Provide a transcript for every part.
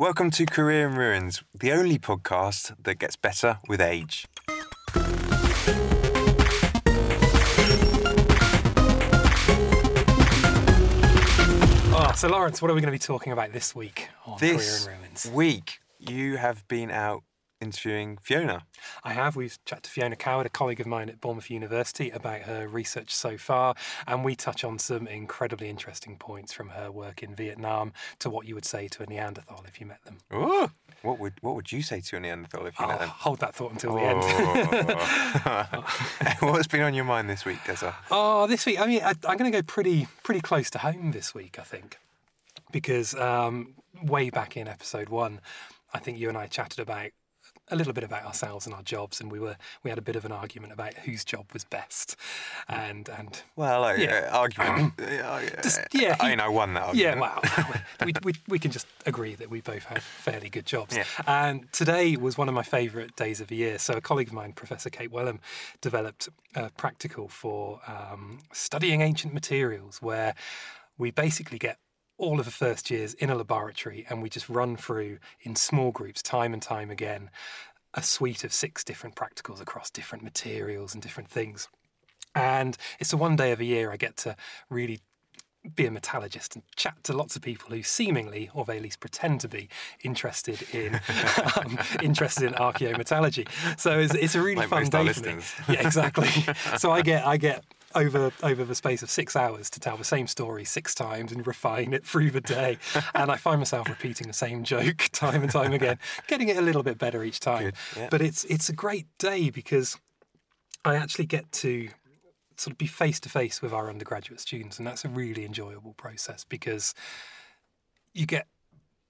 Welcome to Career in Ruins, the only podcast that gets better with age. Oh, so Lawrence, what are we going to be talking about this week on This Career in Ruins? week, you have been out interviewing Fiona. I have. We've chatted to Fiona Coward, a colleague of mine at Bournemouth University, about her research so far, and we touch on some incredibly interesting points from her work in Vietnam to what you would say to a Neanderthal if you met them. Ooh, what would what would you say to a Neanderthal if you I'll met them? hold that thought until the end. Oh. What's been on your mind this week, Tessa? Oh, this week, I mean, I, I'm going to go pretty pretty close to home this week, I think, because um, way back in episode one, I think you and I chatted about a little bit about ourselves and our jobs, and we were we had a bit of an argument about whose job was best, and and Well, like, Yeah. uh, argument. Just- yeah, I he- mean, I won that argument. yeah, wow, we, we we can just agree that we both have fairly good jobs. Yeah. And today was one of my favourite days of the year. So a colleague of mine, Professor Kate Welham, developed a practical for um, studying ancient materials, where we basically get all of the first years in a laboratory and we just run through in small groups time and time again a suite of six different practicals across different materials and different things. And it's the one day of a year I get to really be a metallurgist and chat to lots of people who seemingly, or they at least pretend to be, interested in um, interested in archaeometallurgy. So it's, it's a really Like fun day for me. Yeah, exactly. so I get I get over over the space of six hours to tell the same story six times and refine it through the day, and I find myself repeating the same joke time and time again, getting it a little bit better each time. Yeah. But it's it's a great day because I actually get to sort of be face to face with our undergraduate students, and that's a really enjoyable process because you get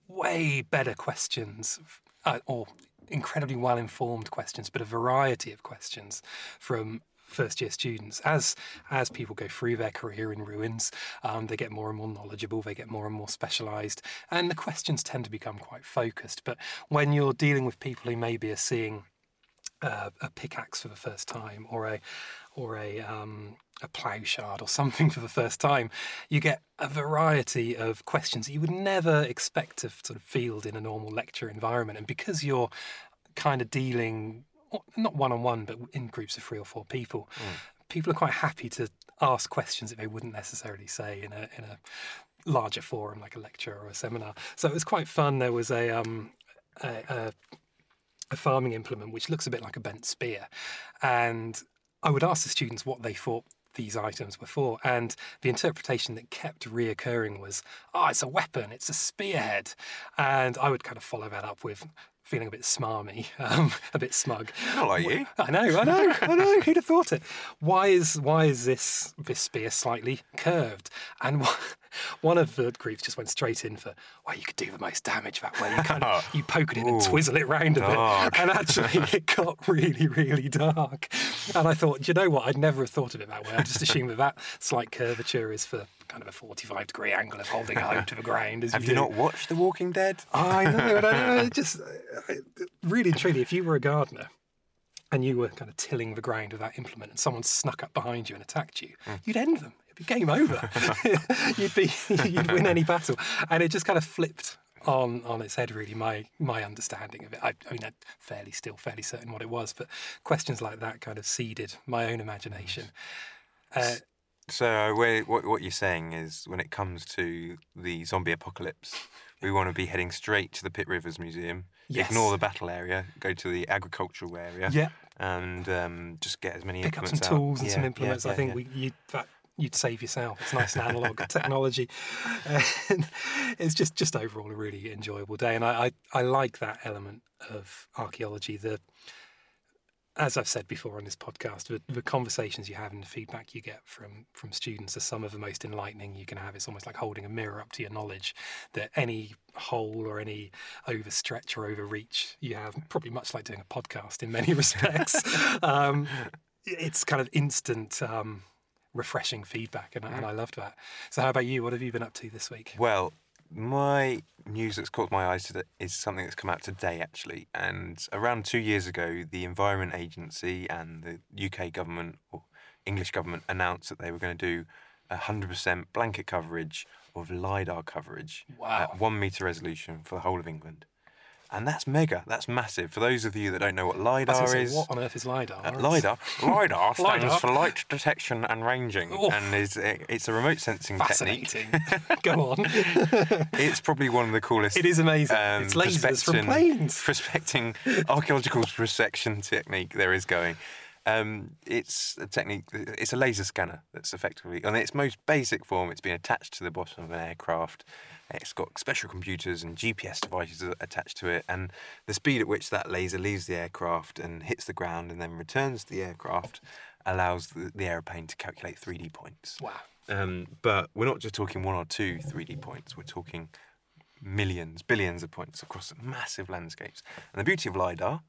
way better questions uh, or incredibly well informed questions, but a variety of questions from first year students as as people go through their career in ruins um, they get more and more knowledgeable they get more and more specialized and the questions tend to become quite focused but when you're dealing with people who maybe are seeing uh, a pickaxe for the first time or a or a um, a plough shard or something for the first time, you get a variety of questions that you would never expect to sort of field in a normal lecture environment. And because you're kind of dealing not one on one, but in groups of three or four people, people are quite happy to ask questions that they wouldn't necessarily say in a in a larger forum like a lecture or a seminar. So it was quite fun. There was a um, a, a a farming implement which looks a bit like a bent spear. And I would ask the students what they thought these items were for. And the interpretation that kept reoccurring was, oh, it's a weapon, it's a spearhead. And I would kind of follow that up with feeling a bit smarmy, um, a bit smug. Not like you. I know, I know, I know. Who'd have thought it? Why is why is this this spear slightly curved? And one- one of the groups just went straight in for, well, you could do the most damage that way. You kind of you poke it in and twizzle it round a dark. bit, and actually it got really, really dark. And I thought, you know what? I'd never have thought of it that way. I just assumed that that slight curvature is for kind of a forty-five degree angle of holding it home to the ground. As Have you you do. not watched The Walking Dead? I know, I know. Just really and truly, if you were a gardener and you were kind of tilling the ground with that implement, and someone snuck up behind you and attacked you, mm. you'd end them. Be game over. you'd be, you'd win any battle, and it just kind of flipped on on its head. Really, my my understanding of it. I, I mean, I'm fairly still fairly certain what it was, but questions like that kind of seeded my own imagination. Uh, So, what, what you're saying is when it comes to the zombie apocalypse, we want to be heading straight to the Pitt Rivers Museum, Yes. ignore the battle area, go to the agricultural area, yeah, and um, just get as many pick up some out. tools and Yeah, some yeah, implements. I think yeah. we you that you'd save yourself. It's nice and analog technology. And it's just just overall a really enjoyable day, and I, I I like that element of archaeology. The as I've said before on this podcast, the, the conversations you have and the feedback you get from from students are some of the most enlightening you can have. It's almost like holding a mirror up to your knowledge that any hole or any overstretch or overreach you have, probably much like doing a podcast in many respects. um, it's kind of instant um, refreshing feedback, and, I- and mm. I loved that. So, how about you? What have you been up to this week? Well, my news that's caught my eyes today is something that's come out today, actually. And around two years ago, the Environment Agency and the UK government or English government announced that they were going to do 100% blanket coverage of LiDAR coverage Wow. at one metre resolution for the whole of England. And that's mega, that's massive. For those of you that don't know what I was gonna LiDAR is, what on earth is LiDAR? uh, LiDAR. LiDAR stands LiDAR. for light detection and ranging, Oh. and is it's a remote sensing technique. Fascinating. Go on. It's probably one of the coolest. It is amazing. um, it's lasers from planes. Prospecting archaeological prospection technique there is going. Um, it's a technique. It's a laser scanner that's effectively, on its most basic form, it's been attached to the bottom of an aircraft. It's got special computers and GPS devices attached to it, and the speed at which that laser leaves the aircraft and hits the ground and then returns to the aircraft allows the, the aeroplane to calculate 3D points. Wow. Um, but we're not just talking one or two 3D points, we're talking millions, billions of points across massive landscapes. And the beauty of LiDAR,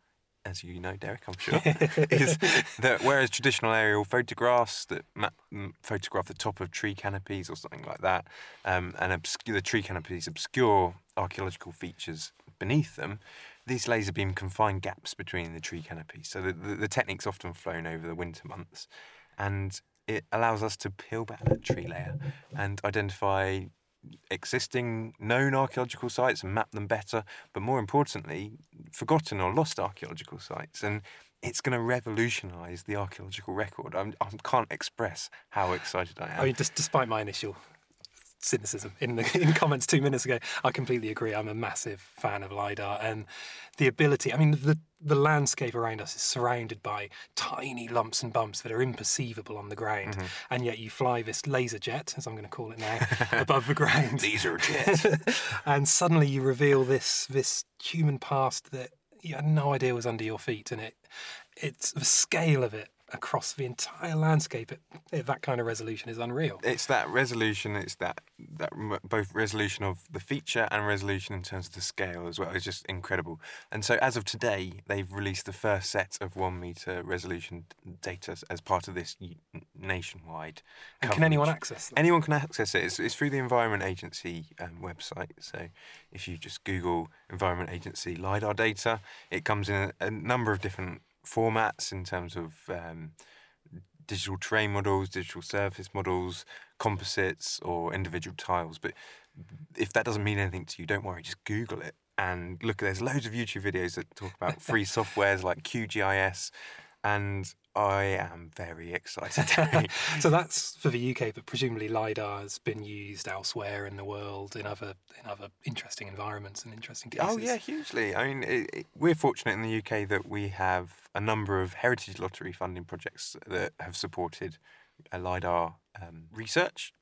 as you know, Derek, I'm sure, is that whereas traditional aerial photographs that map, m- photograph the top of tree canopies or something like that, um, and obscure, the tree canopies obscure archaeological features beneath them, these laser beam can find gaps between the tree canopies. So the, the, the technique's often flown over the winter months, and it allows us to peel back that tree layer and identify existing known archaeological sites and map them better, but more importantly, forgotten or lost archaeological sites. And it's going to revolutionise the archaeological record. I'm, I can't express how excited I am. I mean, just despite my initial cynicism in the in comments two minutes ago, I completely agree. I'm a massive fan of lidar and the ability. I mean, the the landscape around us is surrounded by tiny lumps and bumps that are imperceivable on the ground, Mm-hmm. and yet you fly this laser jet, as I'm going to call it now, above the ground, These are jets. and suddenly you reveal this this human past that you had no idea was under your feet, and it it's the scale of it across the entire landscape at, at that kind of resolution is unreal. it's that resolution. It's that that both resolution of the feature and resolution in terms of the scale as well. It's just incredible. And so, as of today, they've released the first set of one meter resolution data as- part of this nationwide. And can anyone access them? Anyone can access it. It's, it's through the Environment Agency um, website. So if you just Google Environment Agency LiDAR data, it comes in a, a number of different formats in terms of um, digital terrain models, digital surface models, composites, or individual tiles. But if that doesn't mean anything to you, don't worry, just Google it and look. There's loads of YouTube videos that talk about free softwares like QGIS, and I am very excited. So that's for the UK, but presumably lidar has been used elsewhere in the world in other in other interesting environments and interesting cases. Oh yeah, hugely. I mean, it, it, we're fortunate in the UK that we have a number of heritage lottery funding projects that have supported lidar um, research.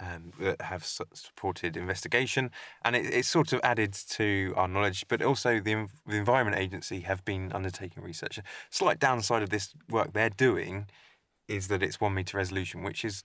Um, that have su- supported investigation, and it, it's sort of added to our knowledge. But also, the, the Environment Agency have been undertaking research. Slight downside of this work they're doing is that it's one meter resolution, which is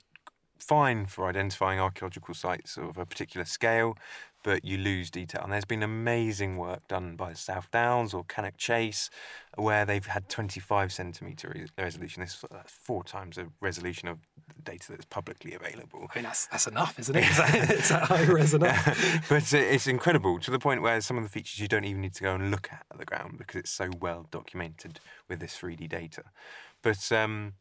fine for identifying archaeological sites of a particular scale, but you lose detail. And there's been amazing work done by South Downs or Cannock Chase, where they've had 25 centimeter re- resolution. This is that's four times the resolution of data that's publicly available. I mean that's that's enough, isn't it? Is that, is that high res enough? but it's incredible to the point where some of the features you don't even need to go and look at at the ground because it's so well documented with this 3D data. But um,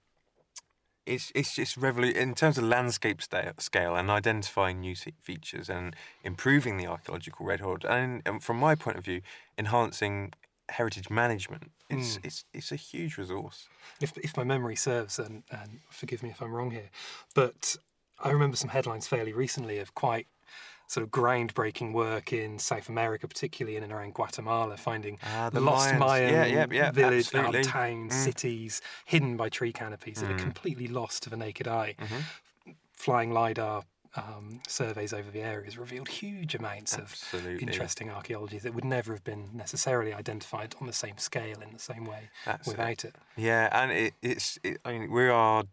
it's it's just revolu- in terms of landscape scale and identifying new features and improving the archaeological record and, and from my point of view enhancing heritage management. It's hmm. it's it's a huge resource. If, if my memory serves, and, and forgive me if I'm wrong here, but I remember some headlines fairly recently of quite sort of groundbreaking work in South America, particularly in and around Guatemala, finding Ah, the lost Mayans. Mayan Yeah, yeah, yeah, village, towns, Mm. cities hidden by tree canopies that are Mm. completely lost to the naked eye. Mhm. Flying lidar um, surveys over the areas revealed huge amounts of interesting archaeology that would never have been necessarily identified on the same scale in the same way That's it. without it. Yeah, and it, it's. It, I mean, we are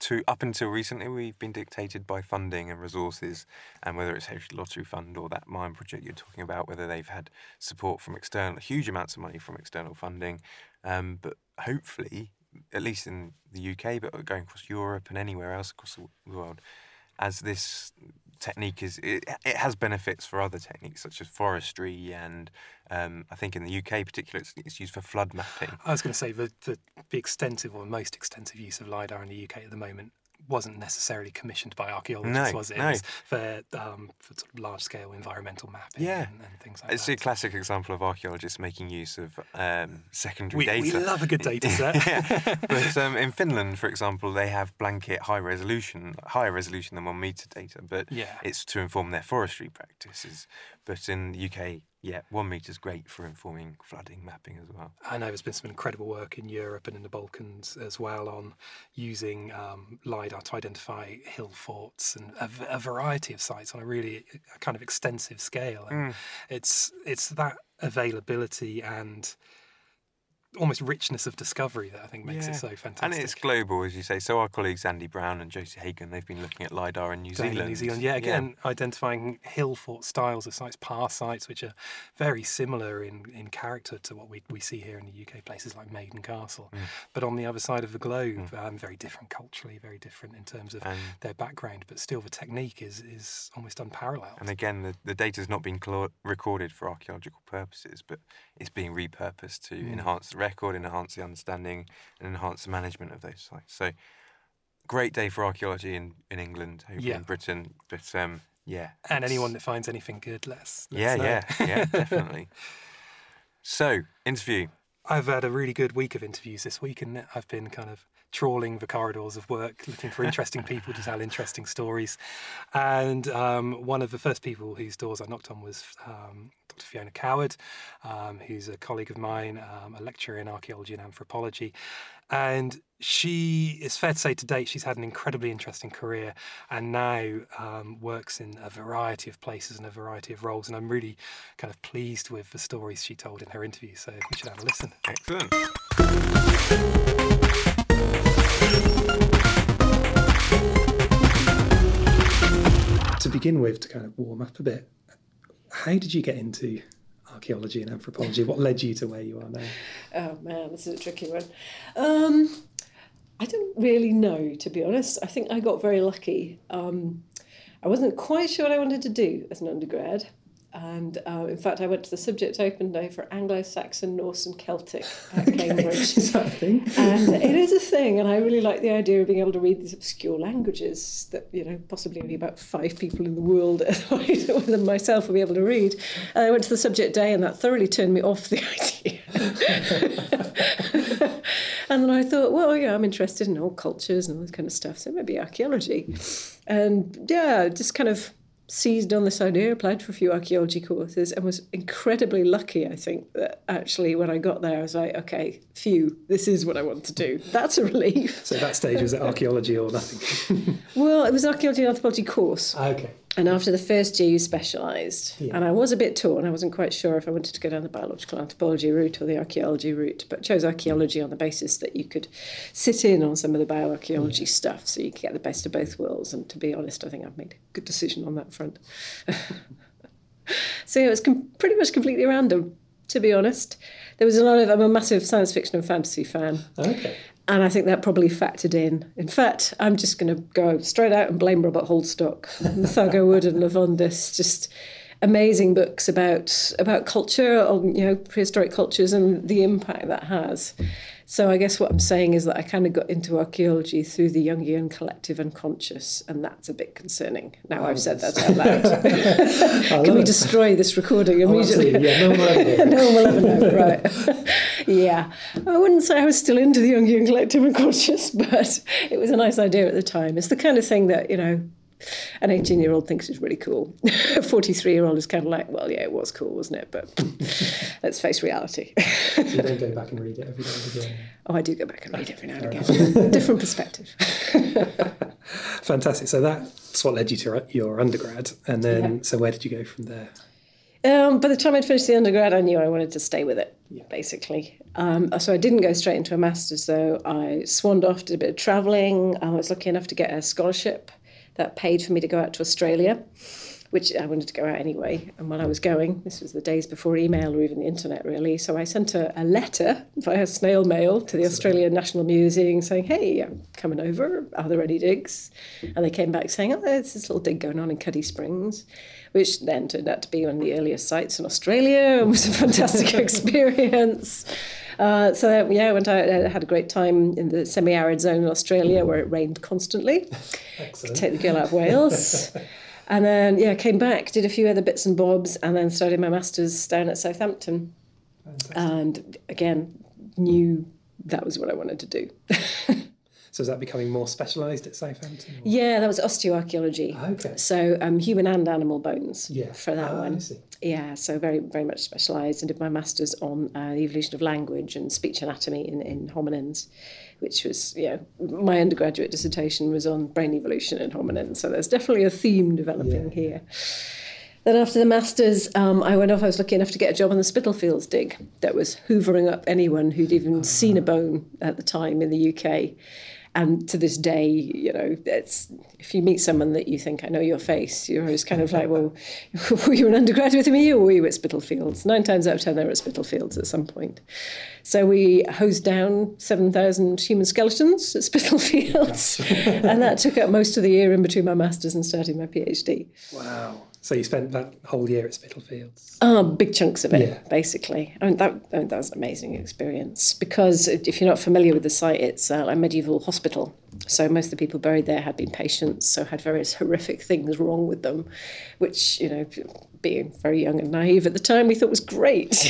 to up until recently, we've been dictated by funding and resources, and whether it's Heritage Lottery Fund or that mine project you're talking about, whether they've had support from external, huge amounts of money from external funding, um, but hopefully, at least in the UK, but going across Europe and anywhere else across the world, as this technique is it, it has benefits for other techniques such as forestry and um, I think in the UK particularly it's, it's used for flood mapping. I was going to say the, the, the extensive or most extensive use of LiDAR in the UK at the moment wasn't necessarily commissioned by archaeologists, No, was it? no. It was for, um, for sort of large scale environmental mapping Yeah. and, and things like It's that. It's a classic example of archaeologists making use of um, secondary we, we data. love a good data set. yeah. But um, in Finland, for example, they have blanket high resolution, higher resolution than one meter data, but Yeah. it's to inform their forestry practices. But in the UK, yeah, one meter is great for informing flooding mapping as well. I know there's been some incredible work in Europe and in the Balkans as well on using um, LIDAR to identify hill forts and a variety of sites on a really kind of extensive scale. And It's it's that availability and almost richness of discovery that I think makes Yeah. it so fantastic. And it's global, as you say. So our colleagues Andy Brown and Josie Hagan, they've been looking at lidar in New Down in Zealand. New Zealand, yeah, again, identifying hill fort styles of sites, pass sites, which are very similar in, in character to what we, we see here in the UK, places like Maiden Castle. Mm. But on the other side of the globe, um, very different culturally, very different in terms of And- their background, but still the technique is, is almost unparalleled. And again, the, the data's not been clo- recorded for archaeological purposes, but it's being repurposed to Mm. enhance the record, and enhance the understanding, and enhance the management of those sites. So, great day for archaeology in, in England, hopefully Yeah. in Britain. But um, yeah. and anyone that finds anything good, let's, let's Yeah, know. yeah, yeah, definitely. So, interview. I've had a really good week of interviews this week, and I've been kind of trawling the corridors of work, looking for interesting people to tell interesting stories. And um, one of the first people whose doors I knocked on was um, Dr. Fiona Coward, um, who's a colleague of mine, um, a lecturer in archaeology and anthropology. And she, it's fair to say, to date, she's had an incredibly interesting career and now um, works in a variety of places and a variety of roles. And I'm really kind of pleased with the stories she told in her interview. So we should have a listen. Excellent. Begin with, to kind of warm up a bit, how did you get into archaeology and anthropology? What led you to where you are now? Oh man, this is a tricky one. Um, I don't really know, to be honest. I think I got very lucky. Um, I wasn't quite sure what I wanted to do as an undergrad. And uh, in fact, I went to the subject open day for Anglo Saxon, Norse, and Celtic at Cambridge. Is that a thing? and it is a thing, and I really like the idea of being able to read these obscure languages that you know possibly only about five people in the world, other than myself, will be able to read. And I went to the subject day, and that thoroughly turned me off the idea. and then I thought, well, yeah, I'm interested in all cultures and all this kind of stuff, so maybe archaeology. And yeah, just kind of seized on this idea, applied for a few archaeology courses, and was incredibly lucky, I think, that actually when I got there, I was like, okay, phew, this is what I want to do. That's a relief. So at that stage, was it archaeology or nothing? Well, it was an archaeology and anthropology course. Ah, okay. And after the first year, you specialised. Yeah. And I was a bit torn. I wasn't quite sure if I wanted to go down the biological anthropology route or the archaeology route, but chose archaeology on the basis that you could sit in on some of the bioarchaeology stuff so you could get the best of both worlds. And to be honest, I think I've made a good decision on that front. so yeah, it was com- pretty much completely random, to be honest. There was a lot of, I'm a massive science fiction and fantasy fan. Okay. And I think that probably factored in. In fact, I'm just going to go straight out and blame Robert Holdstock, Mythago Wood and Lavondyss. Just amazing books about about culture, on you know prehistoric cultures and the impact that has. So I guess what I'm saying is that I kind of got into archaeology through the Jungian collective unconscious, and that's a bit concerning. Now I've said that out loud. Can we destroy this recording immediately? Absolutely. Yeah, no one will ever it. no one will ever know, right? yeah. I wouldn't say I was still into the Jungian collective unconscious, but it was a nice idea at the time. It's the kind of thing that, you know, an 18 year old thinks it's really cool. A 43 year old is kind of like, well, yeah, it was cool, wasn't it? But let's face reality. So you don't go back and read it every day and again. oh, I do go back and read it every now and again. Different perspective. Fantastic. So that's what led you to your undergrad. And then, Yeah. so where did you go from there? Um, by the time I'd finished the undergrad, I knew I wanted to stay with it, Yeah. basically. Um, so I didn't go straight into a master's, though. I swanned off, did a bit of travelling. I was lucky enough to get a scholarship that paid for me to go out to Australia, which I wanted to go out anyway. And while I was going, this was the days before email or even the internet, really. So I sent a, a letter via snail mail to the Australian National Museum saying, hey, I'm coming over. Are there any digs? And they came back saying, oh, there's this little dig going on in Cuddie Springs which then turned out to be one of the earliest sites in Australia and was a fantastic experience. Uh, so yeah, I went out. I had a great time in the semi-arid zone in Australia where it rained constantly. Excellent. Take the girl out of Wales. And then, yeah, came back, did a few other bits and bobs, and then started my master's down at Southampton. And again, knew that was what I wanted to do. So is that becoming more specialised at Southampton? or- yeah, that was osteoarchaeology. Okay. So um, human and animal bones Yeah. for that I one. Yeah, so very, very much specialised and did my master's on uh, the evolution of language and speech anatomy in, in hominins, which was, you know, my undergraduate dissertation was on brain evolution in hominins. So there's definitely a theme developing here. Then after the masters, um, I went off. I was lucky enough to get a job on the Spitalfields dig that was hoovering up anyone who'd even seen a bone at the time in the UK. And to this day, you know, it's if you meet someone that you think I know your face, you're always kind of like, well, were you an undergraduate with me or were you at Spitalfields? Nine times out of ten, they were at Spitalfields at some point. So we hosed down seven thousand human skeletons at Spitalfields, and that took up most of the year in between my masters and starting my PhD. Wow. So you spent that whole year at Spitalfields. Oh, big chunks of it, Yeah. basically. I mean, that, I mean, that was an amazing experience because if you're not familiar with the site, it's uh, a medieval hospital. So most of the people buried there had been patients, so had various horrific things wrong with them, which, you know, being very young and naive at the time, we thought was great.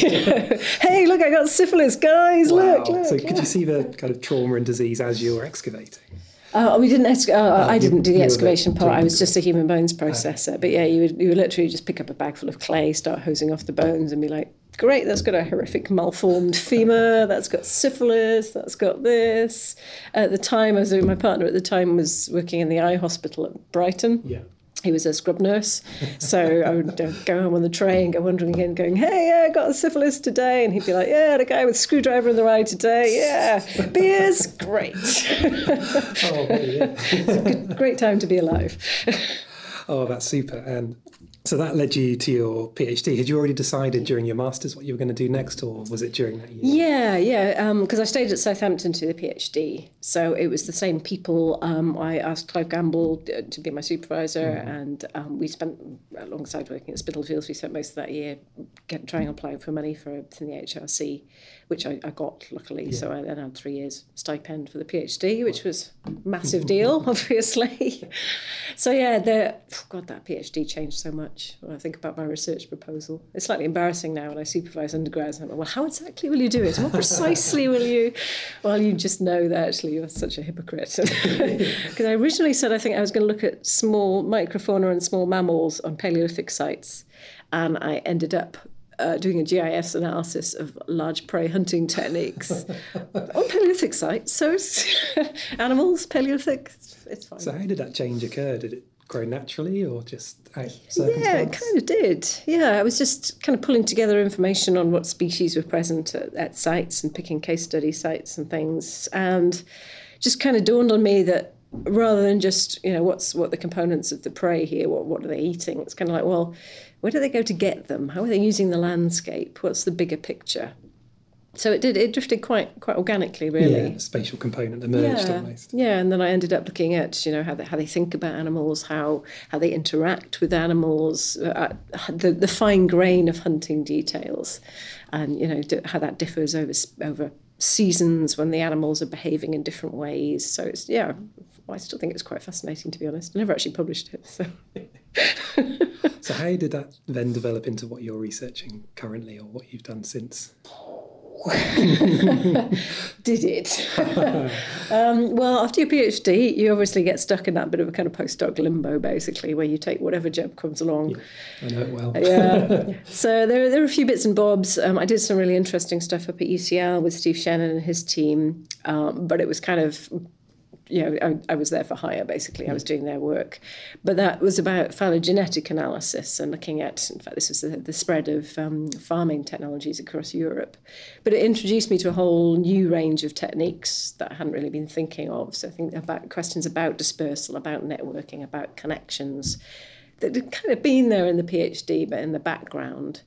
hey, look, I got syphilis, guys, look, Wow. look. So could you see the kind of trauma and disease as you were excavating? Uh, we didn't. Uh, I didn't do the the excavation part. I was just a human bones processor. But yeah, you would you would literally just pick up a bag full of clay, start hosing off the bones, and be like, "Great, that's got a horrific malformed femur. That's got syphilis. That's got this." At the time, I was my partner at the time was working in the eye hospital at Brighton. Yeah. He was a scrub nurse, so I would uh, go home on the train, go wandering again, going, "Hey, yeah, I got syphilis today," and he'd be like, "Yeah, the guy with screwdriver in the eye today, yeah, beers, great." Oh, yeah. great time to be alive. oh, that's super. And so that led you to your PhD. Had you already decided during your masters what you were going to do next, or was it during that year? Yeah, yeah, because I stayed at Southampton to the PhD, so it was the same people. Um, I asked Clive Gamble uh, to be my supervisor, and um, we spent alongside working at Spitalfields. We spent most of that year get, trying to apply for money for in the HRC, which I, I got luckily. So I then had three years stipend for the PhD, which was massive deal, obviously. so yeah, the oh God, that PhD changed so much when I think about my research proposal. It's slightly embarrassing now when I supervise undergrads. I'm like, well, how exactly will you do it? What precisely will you? Well, you just know that actually you're such a hypocrite. Because I originally said I think I was going to look at small microfauna and small mammals on Paleolithic sites, and I ended up uh, doing a GIS analysis of large prey hunting techniques on Paleolithic sites. So animals, Paleolithic, it's, it's fine. So how did that change occur? Did it grow naturally, or just out Yeah, it kind of did. Yeah, I was just kind of pulling together information on what species were present at, at sites and picking case study sites and things, and just kind of dawned on me that rather than just you know what's what the components of the prey here, what what are they eating? It's kind of like well, where do they go to get them? How are they using the landscape? What's the bigger picture? So it did. It drifted quite quite organically, really. Yeah, the spatial component emerged Yeah, almost. yeah, and then I ended up looking at you know how they, how they think about animals, how how they interact with animals, uh, the the fine grain of hunting details, and you know d- how that differs over over seasons when the animals are behaving in different ways. So it's yeah, I still think it's quite fascinating to be honest. I never actually published it, so So how did that then develop into what you're researching currently, or what you've done since? did it. um, well, after your PhD, you obviously get stuck in that bit of a kind of postdoc limbo, basically, where you take whatever job comes along. I know it well. yeah. So there, there are a few bits and bobs. Um, I did some really interesting stuff up at UCL with Steve Shennan and his team, um, but it was kind of, you know, I, I was there for hire basically. I was doing their work, but that was about phylogenetic analysis and looking at. In fact, this was the, the spread of um, farming technologies across Europe, but it introduced me to a whole new range of techniques that I hadn't really been thinking of. So I think about questions about dispersal, about networking, about connections that had kind of been there in the PhD, but in the background.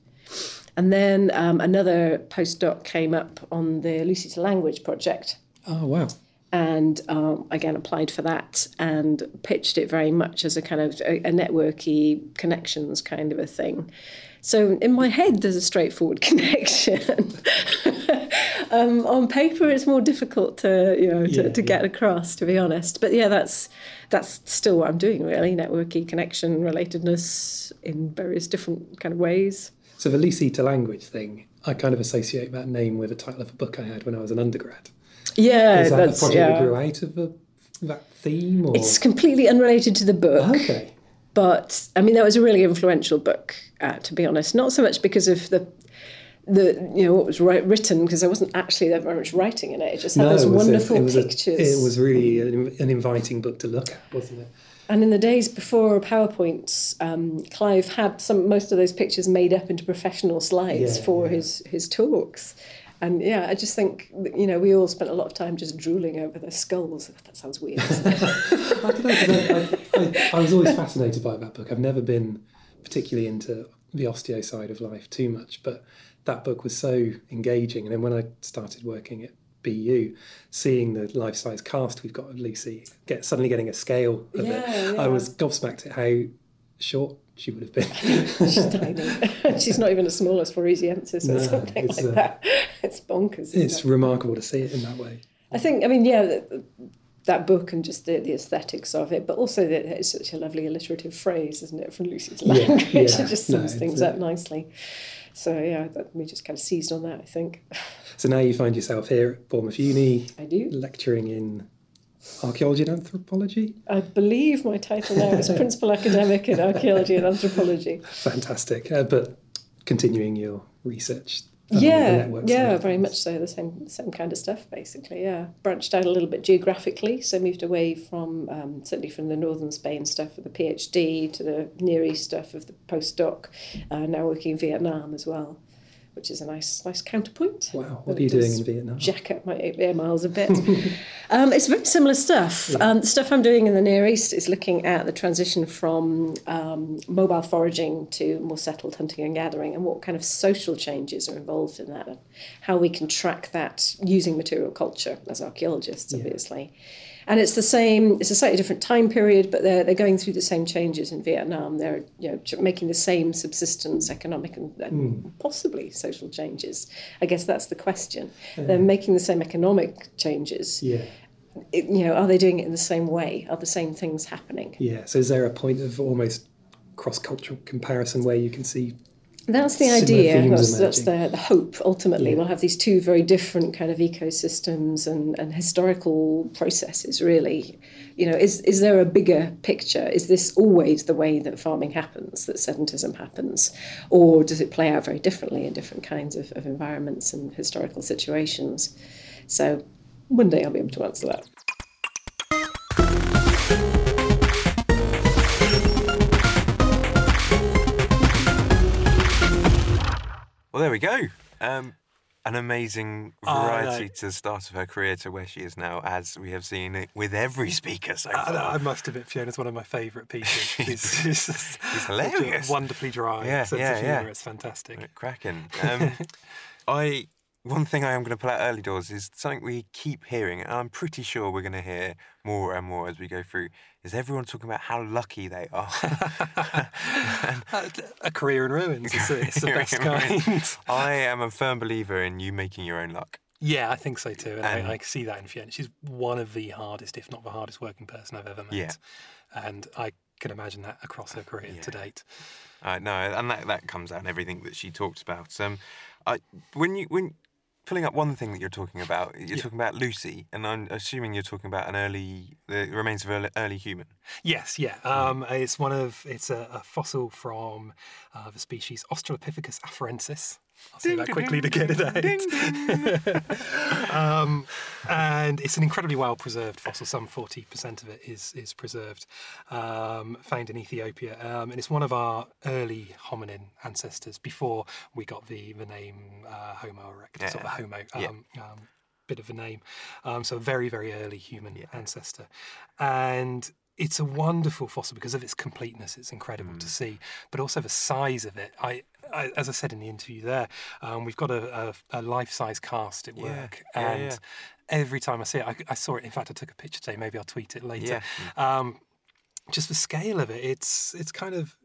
And then um, another postdoc came up on the Lucy to Language project, Oh wow. And um, again applied for that and pitched it very much as a kind of a, a networky connections kind of a thing. So in my head, there's a straightforward connection. um, on paper, it's more difficult to you know to, Yeah, to get across, to be honest. But yeah, that's that's still what I'm doing really: networky connection, relatedness in various different kind of ways. So the Lucy to language thing, I kind of associate that name with the title of a book I had when I was an undergrad. Yeah, Is that a that's project yeah. that grew out of the, that theme? Or? It's completely unrelated to the book. okay. but I mean that was a really influential book, uh, to be honest. Not so much because of the the you know what was right, written because there wasn't actually that very much writing in it. It just had those it a- wonderful it was a- pictures. it was really an, an inviting book to look at, wasn't it? And in the days before PowerPoints, um, Clive had some most of those pictures made up into professional slides Yeah, for yeah. his his talks. And yeah, I just think you know we all spent a lot of time just drooling over their skulls. That sounds weird. I don't know. I, I, I was always fascinated by that book. I've never been particularly into the osteo side of life too much, but that book was so engaging. And then when I started working at BU, seeing the life size cast we've got of Lucy, get suddenly getting a scale of Yeah, it, yeah. I was gobsmacked at how short she would have been. She's tiny. She's not even as small as floresiensis or No, something like uh, that. It's bonkers. It's it? remarkable to see it in that way. I think. I mean, yeah, that, that book and just the, the aesthetics of it, but also that it's such a lovely alliterative phrase, isn't it, from Lucy's language? yeah. yeah. it just sums it's, things up nicely. So yeah, that, we just kind of seized on that. I think So now you find yourself here at Bournemouth Uni, I do. lecturing in archaeology and anthropology. I believe my title now is Principal Academic in Archaeology and Anthropology. Fantastic. Uh, but continuing your research. um, yeah, yeah, very much so. The same, same kind of stuff, basically. Yeah, branched out a little bit geographically, so moved away from um, certainly from the northern Spain stuff of the PhD to the Near East stuff of the postdoc. Uh, now working in Vietnam as well, which is a nice, nice counterpoint. Wow, what are you doing in Vietnam? Jack up my air miles a bit. um, it's very similar stuff. Um, the stuff I'm doing in the Near East is looking at the transition from um, mobile foraging to more settled hunting and gathering, and what kind of social changes are involved in that, and how we can track that using material culture as archaeologists, obviously. And it's the same. It's a slightly different time period, but they're they're going through the same changes in Vietnam. They're you know making the same subsistence, economic, and, and hmm. possibly social changes. I guess that's the question. They're making the same economic changes. Yeah. It, you know, are they doing it in the same way? Are the same things happening? Yeah. So is there a point of almost cross-cultural comparison where you can see? That's the idea. That's, that's the, the hope. Ultimately, Yeah. we'll have these two very different kind of ecosystems and, and historical processes. Really, you know, is is there a bigger picture? Is this always the way that farming happens, that sedentism happens, or does it play out very differently in different kinds of, of environments and historical situations? So, one day I'll be able to answer that. Well, there we go. Um, an amazing variety to the start of her career to where she is now, as we have seen it with every speaker so I, far. I must admit, Fiona's one of my favourite pieces. It's, it's, it's hilarious. wonderfully dry Yeah, sense yeah, of humour. yeah. It's fantastic. Cracking. Um, I one thing I am going to pull out early doors is something we keep hearing, and I'm pretty sure we're going to hear more and more as we go through. Is everyone talking about how lucky they are? A career in ruins. It's, it's the best kind. I am a firm believer in you making your own luck. Yeah, I think so too. And, And- I, I see that in Fiona. She's one of the hardest, if not the hardest working person I've ever met. Yeah. And I can imagine that across her career to date. Uh, no, and that, that comes out in everything that she talks about. Um, I, when you when pulling up one thing that you're talking about, you're talking about Lucy, and I'm assuming you're talking about an early the remains of early, early human. Yes, yeah. Um, it's one of it's a, a fossil from uh, the species Australopithecus afarensis. I'll say that quickly to get it out. um, and it's an incredibly well preserved fossil. Some forty percent of it is is preserved, um, found in Ethiopia, um, and it's one of our early hominin ancestors before we got the the name uh, Homo erectus or the Yeah. Homo. Yeah. Um, um, bit of a name. Um, so a very, very early human ancestor. And it's a wonderful fossil because of its completeness. It's incredible Mm. to see, but also the size of it. I, I as I said in the interview there, um, we've got a, a, a life-size cast at work, yeah, and yeah. every time I see it, I, I saw it. In fact, I took a picture today. Maybe I'll tweet it later. Yeah. Um, just the scale of it, it's it's kind of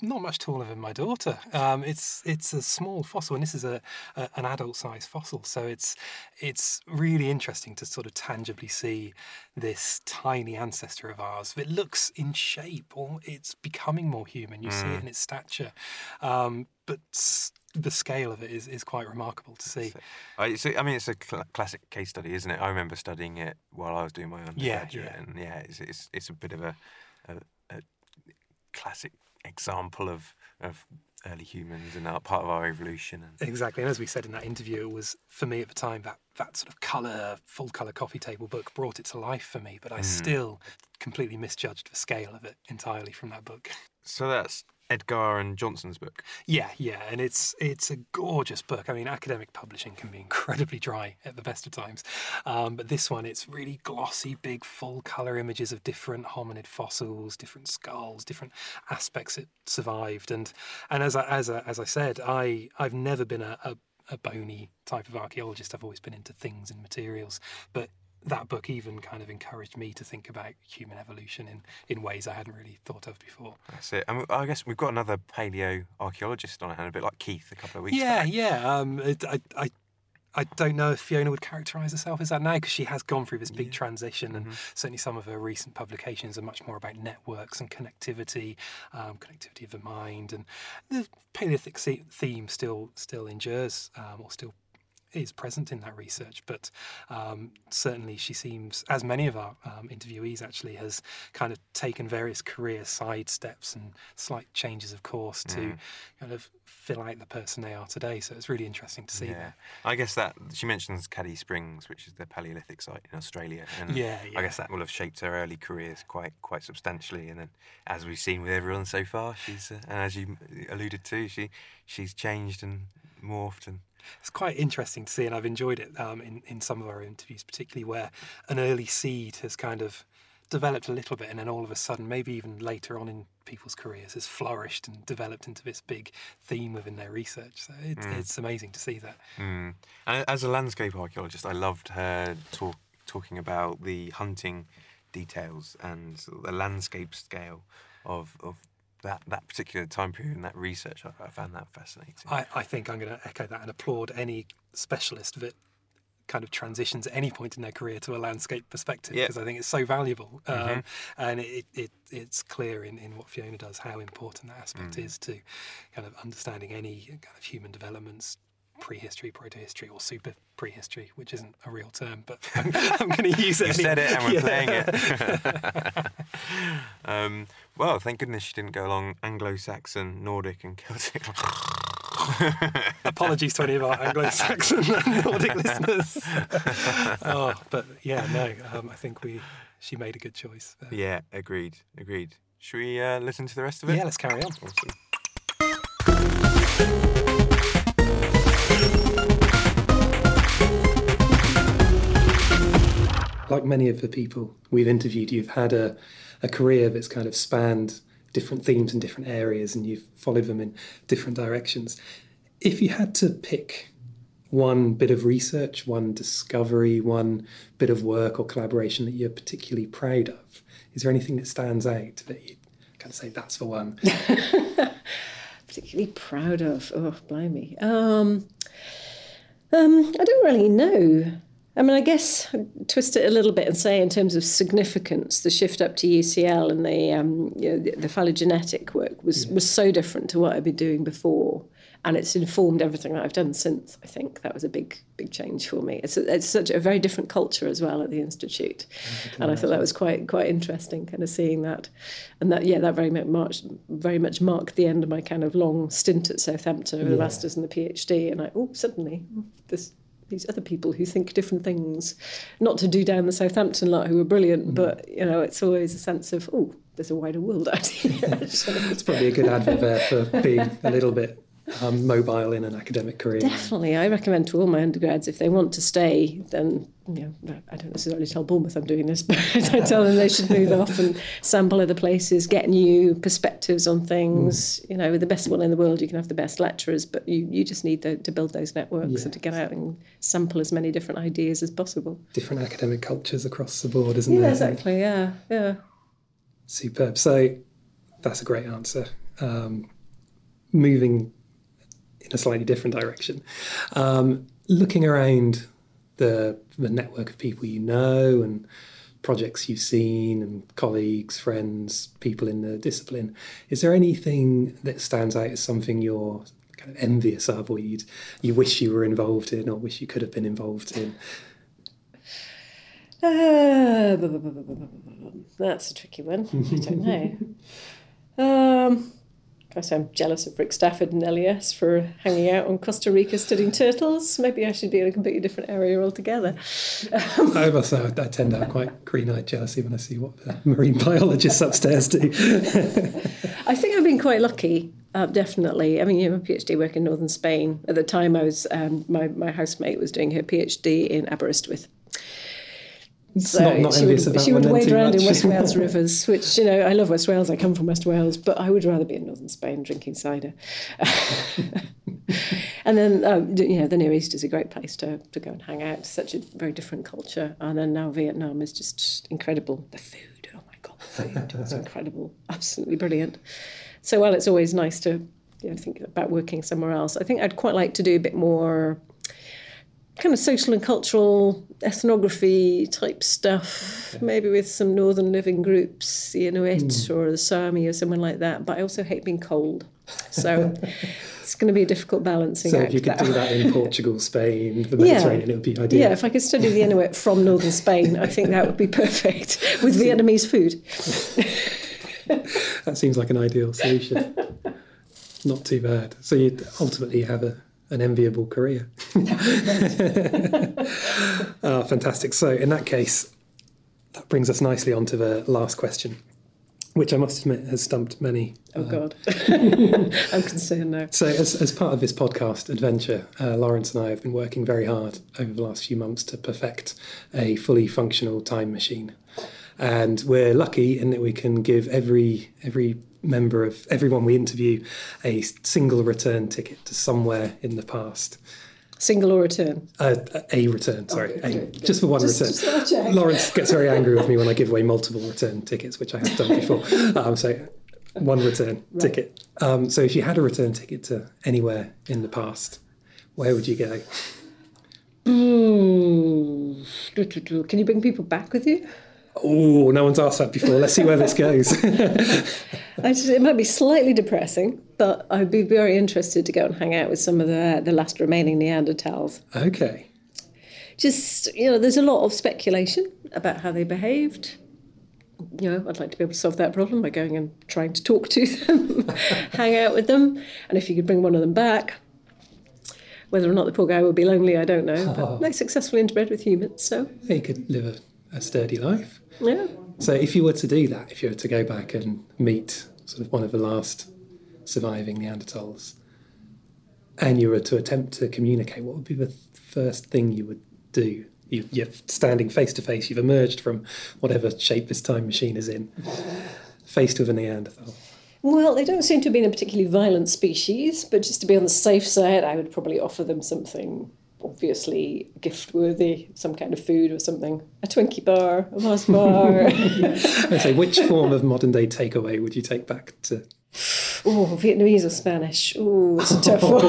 not much taller than my daughter. Um, it's it's a small fossil, and this is a, a an adult sized fossil. So it's it's really interesting to sort of tangibly see this tiny ancestor of ours. It looks in shape, or it's becoming more human. You see it in its stature, um, but s- the scale of it is, is quite remarkable to see. I, a- I mean, it's a cl- classic case study, isn't it? I remember studying it while I was doing my undergraduate, yeah. and yeah, it's, it's it's a bit of a, a, a classic example of of early humans and our, part of our evolution. And Exactly, and as we said in that interview, it was for me at the time that that sort of color, full color coffee table book brought it to life for me. But I mm. still completely misjudged the scale of it entirely from that book. so that's Edgar and Johanson's book. Yeah, yeah, and it's it's a gorgeous book. I mean, academic publishing can be incredibly dry at the best of times, um, but this one it's really glossy, big, full color images of different hominid fossils, different skulls, different aspects it survived, and and as I as I, as I said, I I've never been a, a a bony type of archaeologist. I've always been into things and materials, but that book even kind of encouraged me to think about human evolution in, in ways I hadn't really thought of before. That's it. And I guess we've got another paleo archaeologist on our hand, a bit like Keith a couple of weeks Yeah, back. yeah. Um, I, I, I don't know if Fiona would characterise herself as that now because she has gone through this big transition, and certainly some of her recent publications are much more about networks and connectivity, um, connectivity of the mind, and the Paleolithic theme still still endures um, or still is present in that research, but um, certainly she seems, as many of our um, interviewees actually, has kind of taken various career side steps and slight changes of course to kind of fill out the person they are today. So it's really interesting to see Yeah, I guess that she mentions Cuddie Springs, which is the Paleolithic site in Australia, and Yeah, I guess that will have shaped her early careers quite quite substantially. And then, as we've seen with everyone so far, she's uh, and as you alluded to, she she's changed and morphed and It's quite interesting to see, and I've enjoyed it um, in, in some of our interviews, particularly where an early seed has kind of developed a little bit, and then all of a sudden, maybe even later on in people's careers, has flourished and developed into this big theme within their research. So it, it's amazing to see that. Mm. And as a landscape archaeologist, I loved her talk, talking about the hunting details and the landscape scale of, of that, that particular time period and that research. I, I found that fascinating. I, I think I'm going to echo that and applaud any specialist that kind of transitions at any point in their career to a landscape perspective Yeah. because I think it's so valuable. Um, and it, it, it's clear in, in what Fiona does how important that aspect is to kind of understanding any kind of human developments. Prehistory, protohistory, or super prehistory, which isn't a real term, but I'm, I'm going to use it. You said it, and we're Yeah. playing it. um, well, thank goodness she didn't go along Anglo-Saxon, Nordic, and Celtic. Apologies to any of our Anglo-Saxon and Nordic listeners. oh, but yeah, no, um, I think we she made a good choice. there. yeah, agreed, agreed. Should we uh, listen to the rest of it? Yeah, let's carry on. Awesome. Like many of the people we've interviewed, you've had a, a career that's kind of spanned different themes and different areas, and you've followed them in different directions. If you had to pick one bit of research, one discovery, one bit of work or collaboration that you're particularly proud of, is there anything that stands out that you kind of say that's the one? particularly proud of. Oh, blimey. Um, um, I don't really know. I mean, I guess I'd twist it a little bit and say, in terms of significance, the shift up to UCL and the um, you know, the, the phylogenetic work was was so different to what I'd been doing before, and it's informed everything that I've done since. I think. That was a big big change for me. It's a, it's such a very different culture as well at the institute, and I thought that was quite quite interesting, kind of seeing that, and that yeah, that very much marked, very much marked the end of my kind of long stint at Southampton over the masters and the PhD, and I oh suddenly this these other people who think different things. Not to do down the Southampton lot who are brilliant, mm-hmm. but you know, it's always a sense of oh, there's a wider world out here. It's probably a good advert for being a little bit um, mobile in an academic career. Definitely, I recommend to all my undergrads if they want to stay, then you know I don't necessarily tell Bournemouth I'm doing this, but I tell them they should move off and sample other places, get new perspectives on things. You know, with the best one in the world, you can have the best lecturers, but you, you just need to, to build those networks and to get out and sample as many different ideas as possible. Different academic cultures across the board, isn't Yeah, there? exactly. Yeah, yeah. Superb. So that's a great answer. um, moving in a slightly different direction. Um, looking around the the network of people you know and projects you've seen and colleagues, friends, people in the discipline, is there anything that stands out as something you're kind of envious of or you you wish you were involved in or wish you could have been involved in? Uh, that's a tricky one. I don't know. Um, Guess I'm jealous of Rick Stafford and Elias for hanging out on Costa Rica studying turtles. Maybe I should be in a completely different area altogether. I must say, I tend to have quite green-eyed jealousy when I see what the marine biologists upstairs do. I think I've been quite lucky, uh, definitely. I mean, you know, my PhD work in northern Spain. At the time, I was um, my my housemate was doing her PhD in Aberystwyth. So not, not she would, she would wade around much. in West Wales rivers, which you know I love West Wales. I come from West Wales, but I would rather be in northern Spain drinking cider. and then um, you know the Near East is a great place to, to go and hang out. It's such a very different culture, and then now Vietnam is just incredible. The food, oh my god, the food is incredible, absolutely brilliant. So while it's always nice to you know think about working somewhere else, I think I'd quite like to do a bit more kind of social and cultural ethnography type stuff, maybe with some northern living groups, the Inuit hmm. or the Sami or someone like that. But I also hate being cold, so it's going to be a difficult balancing So act. if you could that. do that in Portugal, Spain, the Yeah. Mediterranean, it would be ideal. Yeah, if I could study the Inuit from northern Spain, I think that would be perfect with Vietnamese food. That seems like an ideal solution. Not too bad. So you'd ultimately have a, an enviable career. Ah, fantastic. So in that case, that brings us nicely on to the last question, which I must admit has stumped many. Oh God, I'm concerned now. So as, as part of this podcast adventure, uh, Lawrence and I have been working very hard over the last few months to perfect a fully functional time machine. And we're lucky in that we can give every every member of everyone we interview a single return ticket to somewhere in the past. Single or return? Uh, a return, sorry, good, good. just for one Just- return. just. Lawrence gets very angry with me when I give away multiple return tickets, which I have done before. Um, so one return ticket. Um, so if you had a return ticket to anywhere in the past, where would you go? Can you bring people back with you? Oh, no one's asked that before. Let's see where this goes. I just, it might be slightly depressing, but I'd be very interested to go and hang out with some of the the last remaining Neanderthals. okay. Just you know, there's a lot of speculation about how they behaved. You know, I'd like to be able to solve that problem by going and trying to talk to them, hang out with them, and if you could bring one of them back. Whether or not the poor guy would be lonely, I don't know. But they successfully interbred with humans, so You could live a, a sturdy life. yeah. So if you were to do that, if you were to go back and meet sort of one of the last surviving Neanderthals, and you were to attempt to communicate, what would be the first thing you would do? You, you're standing face to face. You've emerged from whatever shape this time machine is in, faced with a Neanderthal. Well, they don't seem to have been a particularly violent species, but just to be on the safe side, I would probably offer them something obviously gift worthy, some kind of food or something. A Twinkie bar, a Mars bar. I say, which form of modern day takeaway would you take back to? oh, Vietnamese or Spanish. Oh, it's a tough one.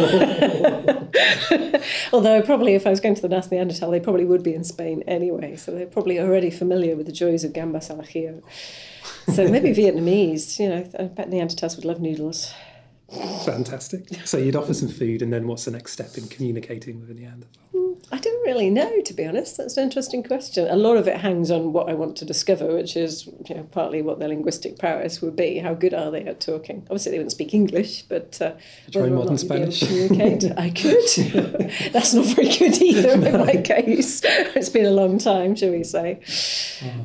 Although, probably if I was going to the last Neanderthal, they probably would be in Spain anyway, so they're probably already familiar with the joys of gambas al ajillo. So maybe Vietnamese, you know, I bet Neanderthals would love noodles. Fantastic. So you'd offer some food, and then what's the next step in communicating with a Neanderthal? I don't really know, to be honest. That's an interesting question. A lot of it hangs on what I want to discover, which is you know, partly what their linguistic prowess would be. How good are they at talking? Obviously, they wouldn't speak English, but uh, Try modern not you'd be able to Spanish. communicate, I could. That's not very good either in my case. It's been a long time, shall we say?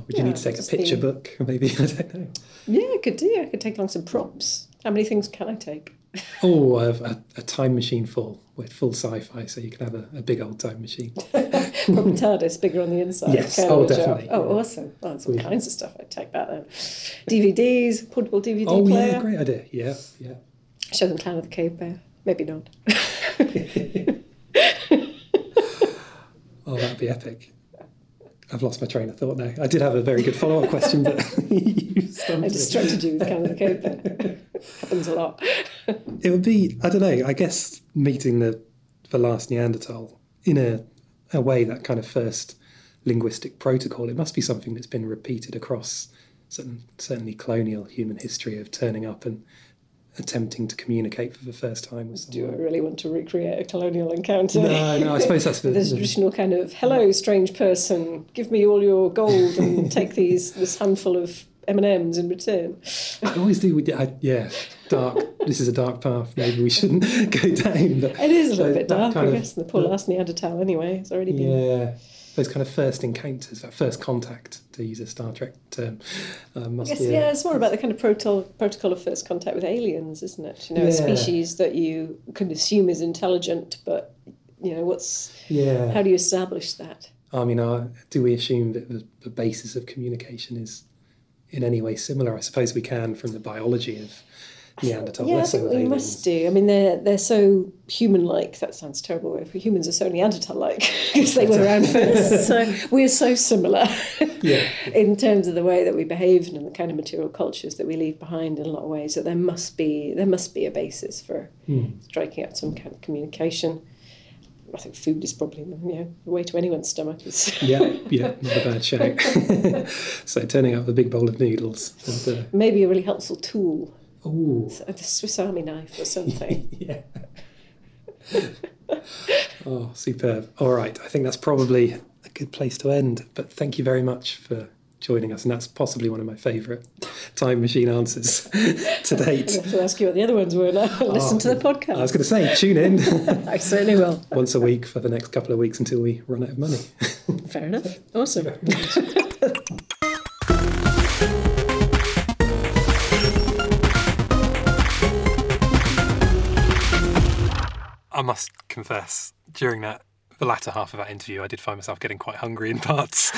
Would you need to take a picture the- book? Maybe I don't know. Yeah, I could do. I could take along some props. How many things can I take? Oh, a, a, a time machine full with full sci-fi, so you can have a, a big old time machine. Probably TARDIS bigger on the inside. Yes, kind oh, a job. definitely, Oh, yeah. awesome. Well, there's all kinds of stuff. I'd take that then. DVDs, portable DVD oh player. yeah, great idea. Yeah, yeah. Show them Clan of the Cave Bear. Maybe not. Oh, that'd be epic. I've lost my train of thought now. I did have a very good follow-up question, but you stumped I distracted you with Clan of the Cave Bear. Happens a lot. It would be, I don't know, I guess meeting the, the last Neanderthal in a, a way, that kind of first linguistic protocol, it must be something that's been repeated across certain, certainly colonial human history of turning up and attempting to communicate for the first time Do I really want to recreate a colonial encounter? No, no, I suppose that's the, traditional kind of hello strange person give me all your gold and take these this handful of m&ms in return I always do. with- I, yeah, dark. this is a dark path. Maybe we shouldn't go down. But it is a little So bit dark i of- guess the poor last neanderthal anyway it's already been yeah, those kind of first encounters, that first contact, to use a Star Trek term, must guess, be. a- yeah, it's more about the kind of protocol, protocol of first contact with aliens, isn't it? You know, a species that you can assume is intelligent, but you know, what's yeah. how do you establish that? I mean, uh, do we assume that the, the basis of communication is in any way similar? I suppose we can from the biology of Neanderthal. yeah, I less so think of we aliens. must do. I mean, they're they're so human-like. That sounds terrible. If humans are so Neanderthal-like because they were around first, so we're so similar Yeah. in terms of the way that we behave and the kind of material cultures that we leave behind in a lot of ways. That there must be there must be a basis for striking up some kind of communication. I think food is probably you know the way to anyone's stomach is. Yeah, yeah, not a bad shout. so turning up a big bowl of noodles and uh, Maybe a really helpful tool, ooh, so a Swiss Army knife or something. yeah. oh, superb. All right, I think that's probably a good place to end. But thank you very much for joining us, and that's possibly one of my favourite time machine answers to date. I have to ask you what the other ones were now. Oh, Listen to the podcast. I was going to say, tune in I certainly will. once a week for the next couple of weeks until we run out of money. Fair enough. Awesome. I must confess, during that the latter half of that interview, I did find myself getting quite hungry in parts.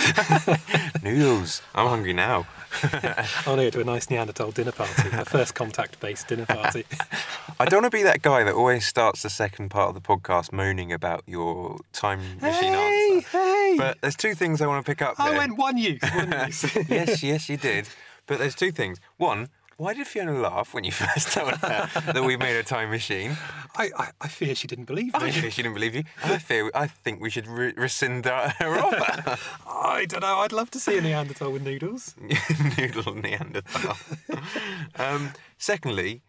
Noodles. I'm hungry now. I want to go to a nice Neanderthal dinner party, a first contact-based dinner party. I don't want to be that guy that always starts the second part of the podcast moaning about your time machine answer. hey! But there's two things I want to pick up I went one use. One use. yes, yes, you did. But there's two things. One, why did Fiona laugh when you first told her that we made a time machine? I, I, I fear she didn't believe me. I fear she didn't believe you. I fear. I think we should re- rescind our, her offer. I don't know. I'd love to see a Neanderthal with noodles. Noodle Neanderthal. um, secondly,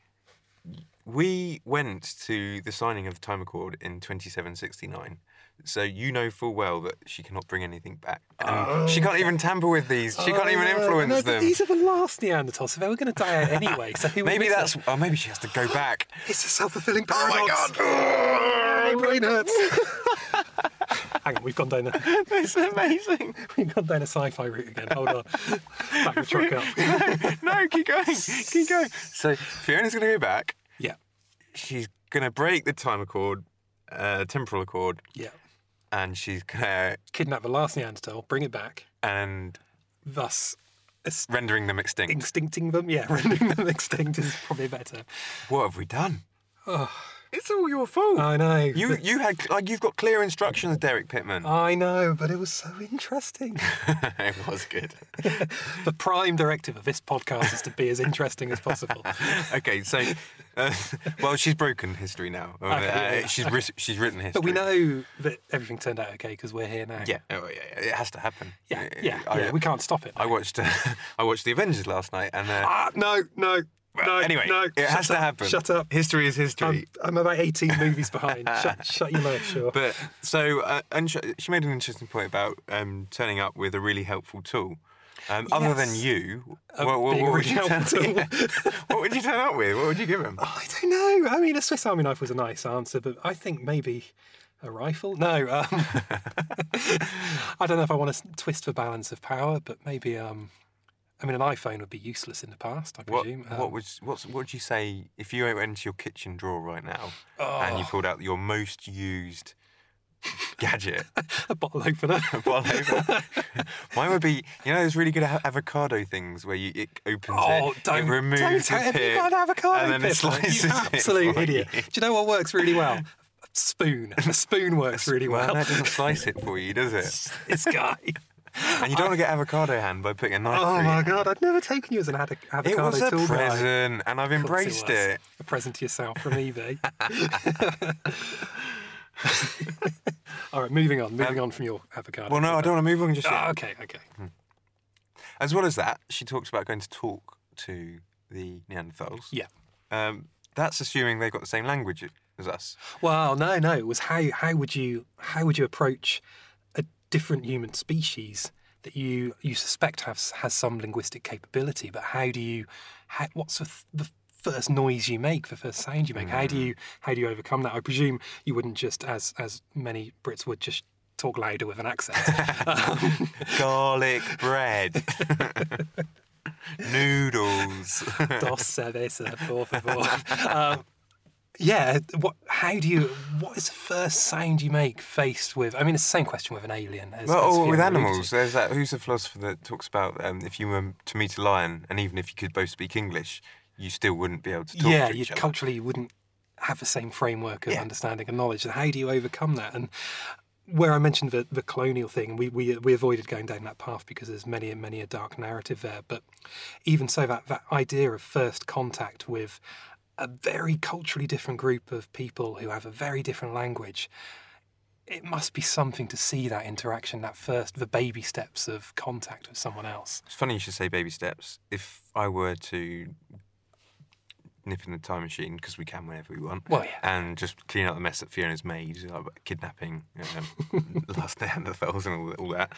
we went to the signing of the time accord in 2769. So you know full well that she cannot bring anything back. And she can't even tamper with these. She can't even Oh, influence no, them. These are the last Neanderthals, so they were going to die out anyway. So who Maybe that's. them? Oh, maybe she has to go back. It's a self-fulfilling Oh my paradox. god! My brain hurts. Hang on, we've gone down a It's amazing. we've gone down a sci-fi route again. Hold on, back the truck up. no, keep going. Keep going. So Fiona's going to go back. Yeah, She's going to break the time accord, uh, temporal accord, yeah. And she's to. Kidnap the last Neanderthal, bring it back, and thus rendering them extinct. extincting them. Yeah, rendering them extinct is probably better. What have we done? It's all your fault. I know. you but- you had like you've got clear instructions, Derek Pittman. I know, but it was so interesting. it was good. the prime directive of this podcast is to be as interesting as possible. okay, so uh, well, she's broken history now. Uh, Okay, yeah, yeah. She's writ- she's written history. But we know that everything turned out okay because we're here now. Yeah, oh, yeah, yeah, it has to happen. Yeah, Uh, yeah, I, yeah. We can't stop it. I watched uh, I watched the Avengers last night, and uh, Ah, no, no, no. anyway, no. it has Shut to happen. Shut up. History is history. I'm, I'm about 18 movies behind. shut, shut your mouth, sure. But so, uh, and sh- she made an interesting point about um, turning up with a really helpful tool. Um, Other than you, Uh, what, what, what would you turn, yeah. what would you turn up with? What would you give him? I don't know. I mean, a Swiss Army knife was a nice answer, but I think maybe a rifle. No, um, I don't know if I want to twist the balance of power, but maybe. Um, I mean, an iPhone would be useless in the past, I What, presume. what Um, would what's, what would you say if you went into your kitchen drawer right now Oh. and you pulled out your most used gadget? a bottle opener. a bottle opener? Mine would be you know those really good avocado things where you it opens Oh, it, don't, it removes don't the tell- have you pit, got an avocado and then it pit, slices You it absolute idiot. you. Do you know what works really well? A spoon. A spoon works really Well, well. that doesn't slice it for you, does it? this guy. And you don't want to get avocado hand by putting a knife Oh my god, I'd never taken you as an adi- avocado It was a tool guy. present, and I've embraced was. it. A present to yourself from eBay. All right, moving on. Moving um, on from your avocado. Well, no, I don't want to move on just yet. Oh, okay, okay. Hmm. As well as that, she talks about going to talk to the Neanderthals. Yeah. Um, that's assuming they've got the same language as us. Well, no, no. It was how how would you how would you approach different human species that you you suspect has has some linguistic capability, but how do you how, what's the, the first noise you make, the first sound you make? How do you how do you overcome that? I presume you wouldn't just as as many Brits would just talk louder with an accent. Garlic bread. Noodles. Dos cerveza, por favor. Um, yeah, what? How do you? What is the first sound you make faced with? I mean, it's the same question with an alien. As, well, as or with animals, there's that. Who's the philosopher that talks about um, if you were to meet a lion, and even if you could both speak English, you still wouldn't be able to talk yeah, to you other. culturally you wouldn't have the same framework of Yeah. understanding and knowledge. And how do you overcome that? And where I mentioned the, the colonial thing, we, we we avoided going down that path because there's many and many a dark narrative there. But even so, that that idea of first contact with a very culturally different group of people who have a very different language. It must be something to see that interaction, that first, the baby steps of contact with someone else. It's funny you should say baby steps. If I were to nip in the time machine, because we can whenever we want, Well, yeah. and just clean up the mess that Fiona's made, like kidnapping um, last Neanderthals and all, all that,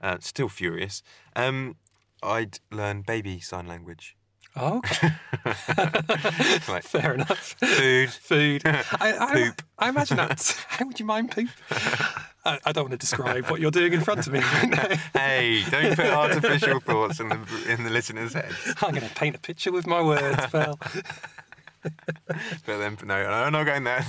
uh, still furious, um, I'd learn baby sign language. Oh, okay. Like Fair enough. food. Food. I, I, Poop. I imagine that's. How would you mind poop? I, I don't want to describe what you're doing in front of me right now. Hey, don't put artificial thoughts in the in the listeners' head. I'm going to paint a picture with my words, pal. But then, no, I'm not going there.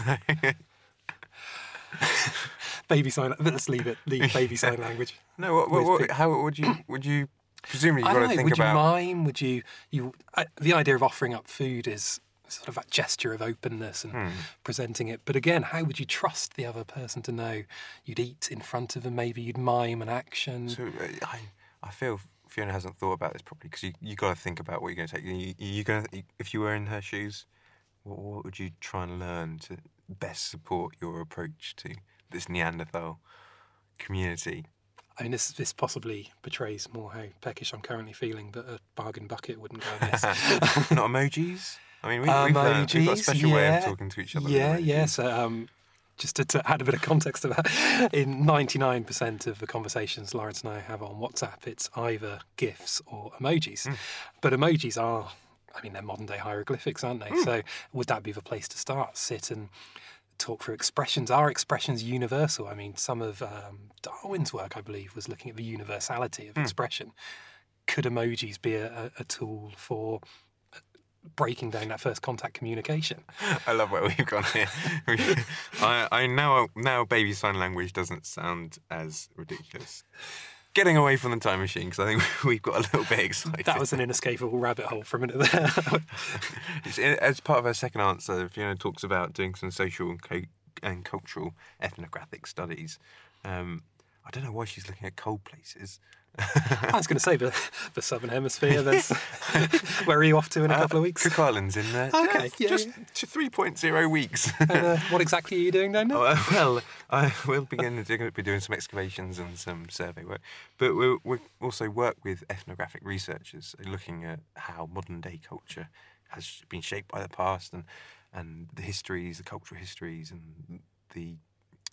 Baby sign. Let's leave it. Leave baby sign language. no, what, what, what, how would you would you presumably you've I got to know. think Would about you mime? Would you? You. I, the idea of offering up food is sort of that gesture of openness and Hmm. presenting it. But again, how would you trust the other person to know you'd eat in front of them? Maybe you'd mime an action. So uh, I, I feel Fiona hasn't thought about this properly because you you got to think about what you're going to take. You, you going if you were in her shoes, what, what would you try and learn to best support your approach to this Neanderthal community? I mean, this this possibly betrays more how peckish I'm currently feeling, but a bargain bucket wouldn't go amiss. Not emojis. I mean, we, we've, learned, we've got a special way of talking to each other. Yeah, yeah. So, um, just to, to add a bit of context to that, in 99% of the conversations Lawrence and I have on WhatsApp, it's either GIFs or emojis. Hmm. But emojis are, I mean, they're modern day hieroglyphics, aren't they? So, would that be the place to start? Sit and talk through expressions. Are expressions universal? I mean, some of um, Darwin's work, I believe, was looking at the universality of expression. Could emojis be a, a, a tool for uh, breaking down that first contact communication? I love where we've gone here. I, I now now baby sign language doesn't sound as ridiculous. Getting away from the time machine because I think we've got a little bit excited. That was an inescapable rabbit hole for a minute there. It's- as part of her second answer, Fiona talks about doing some social and, co- and cultural ethnographic studies. Um, I don't know why she's looking at cold places. I was going to say the, the southern hemisphere. There's where are you off to in a couple of weeks? Cook Islands in there. Okay, yeah, just yeah. to 3.0 weeks. And, uh, what exactly are you doing down there? Oh, uh, well, I will begin to be doing some excavations and some survey work, but we'll, we'll also work with ethnographic researchers, uh, looking at how modern day culture has been shaped by the past and and the histories, the cultural histories, and the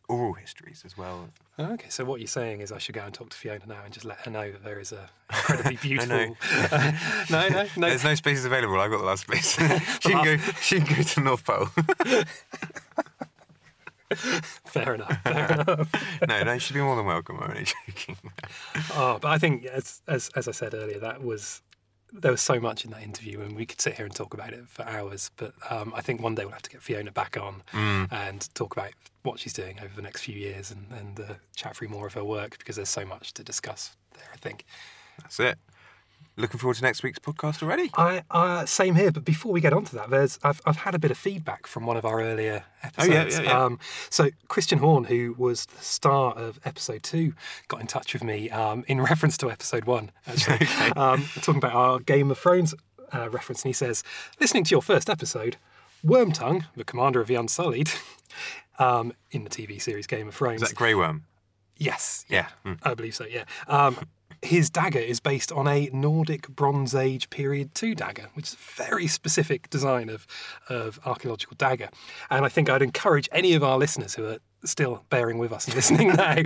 oral histories as well. Okay, so what you're saying is I should go and talk to Fiona now and just let her know that there is a incredibly beautiful. no. no, no, no. There's no spaces available. I've got the last space. she can go. She can go to North Pole. Fair enough. Fair enough. no, no, she'd be more than welcome. I'm only joking. Oh, but I think as as as I said earlier, that was there was so much in that interview, and we could sit here and talk about it for hours. But um, I think one day we'll have to get Fiona back on and talk about what she's doing over the next few years, and and uh, chat through more of her work because there's so much to discuss there. I think. That's it. Looking forward to next week's podcast already. I uh, same here, but before we get on to that, there's I've I've had a bit of feedback from one of our earlier episodes. Oh, yeah, yeah, yeah. Um, so Christian Horn, who was the star of episode two, got in touch with me um, in reference to episode one, actually, um, talking about our Game of Thrones uh, reference, and he says, listening to your first episode, Wormtongue, the commander of the Unsullied, um, in the TV series Game of Thrones. Is that Grey Worm? Yes, Yeah. Mm. I believe so, yeah. His dagger is based on a Nordic Bronze Age period two dagger, which is a very specific design of, of archaeological dagger. And I think I'd encourage any of our listeners who are still bearing with us and listening now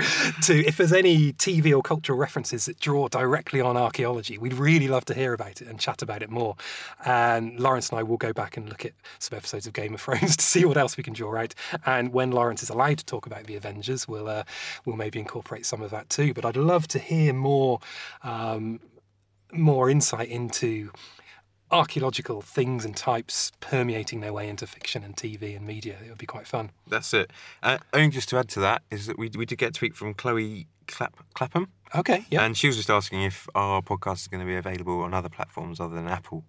to, if there's any TV or cultural references that draw directly on archaeology, we'd really love to hear about it and chat about it more. And Lawrence and I will go back and look at some episodes of Game of Thrones to see what else we can draw out. And when Lawrence is allowed to talk about the Avengers, we'll uh, we'll maybe incorporate some of that too. But I'd love to hear more um, more insight into archaeological things and types permeating their way into fiction and TV and media. It would be quite fun. That's it. Uh, only just to add to that is that we, we did get a tweet from Chloe Clap, Clapham, Okay, yeah. and she was just asking if our podcast is going to be available on other platforms other than Apple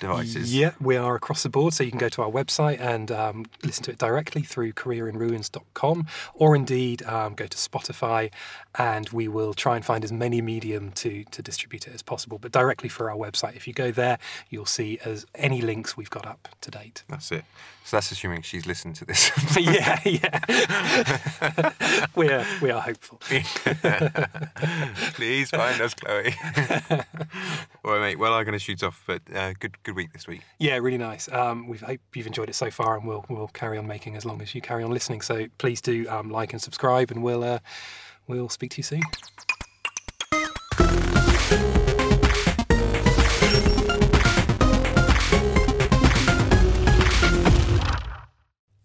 devices. Yeah, we are across the board, so you can go to our website and um, listen to it directly through careerinruins.com, or indeed um, go to Spotify, and we will try and find as many medium to to distribute it as possible. But directly for our website, if you go there, you'll see as any links we've got up to date. That's it. So that's assuming she's listened to this. yeah, yeah. we are we are hopeful. Please find us, Chloe. All right, mate. Well, I'm going to shoot off, but uh, good good week this week. Yeah, really nice. Um, we hope you've enjoyed it so far, and we'll we'll carry on making as long as you carry on listening. So please do um, like and subscribe, and we'll uh, we'll speak to you soon.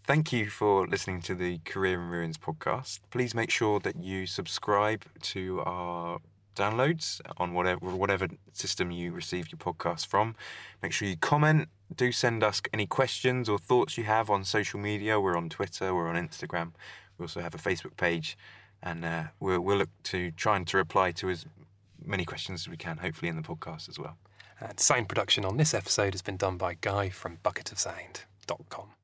Thank you for listening to the Career in Ruins podcast. Please make sure that you subscribe to our downloads on whatever whatever system you receive your podcast from. Make sure you comment. Do send us any questions or thoughts you have on social media. We're on Twitter. We're on Instagram. We also have a Facebook page, and uh, we'll, we'll look to trying to reply to as many questions as we can. Hopefully in the podcast as well. And sound production on this episode has been done by Guy from bucketofsound.com.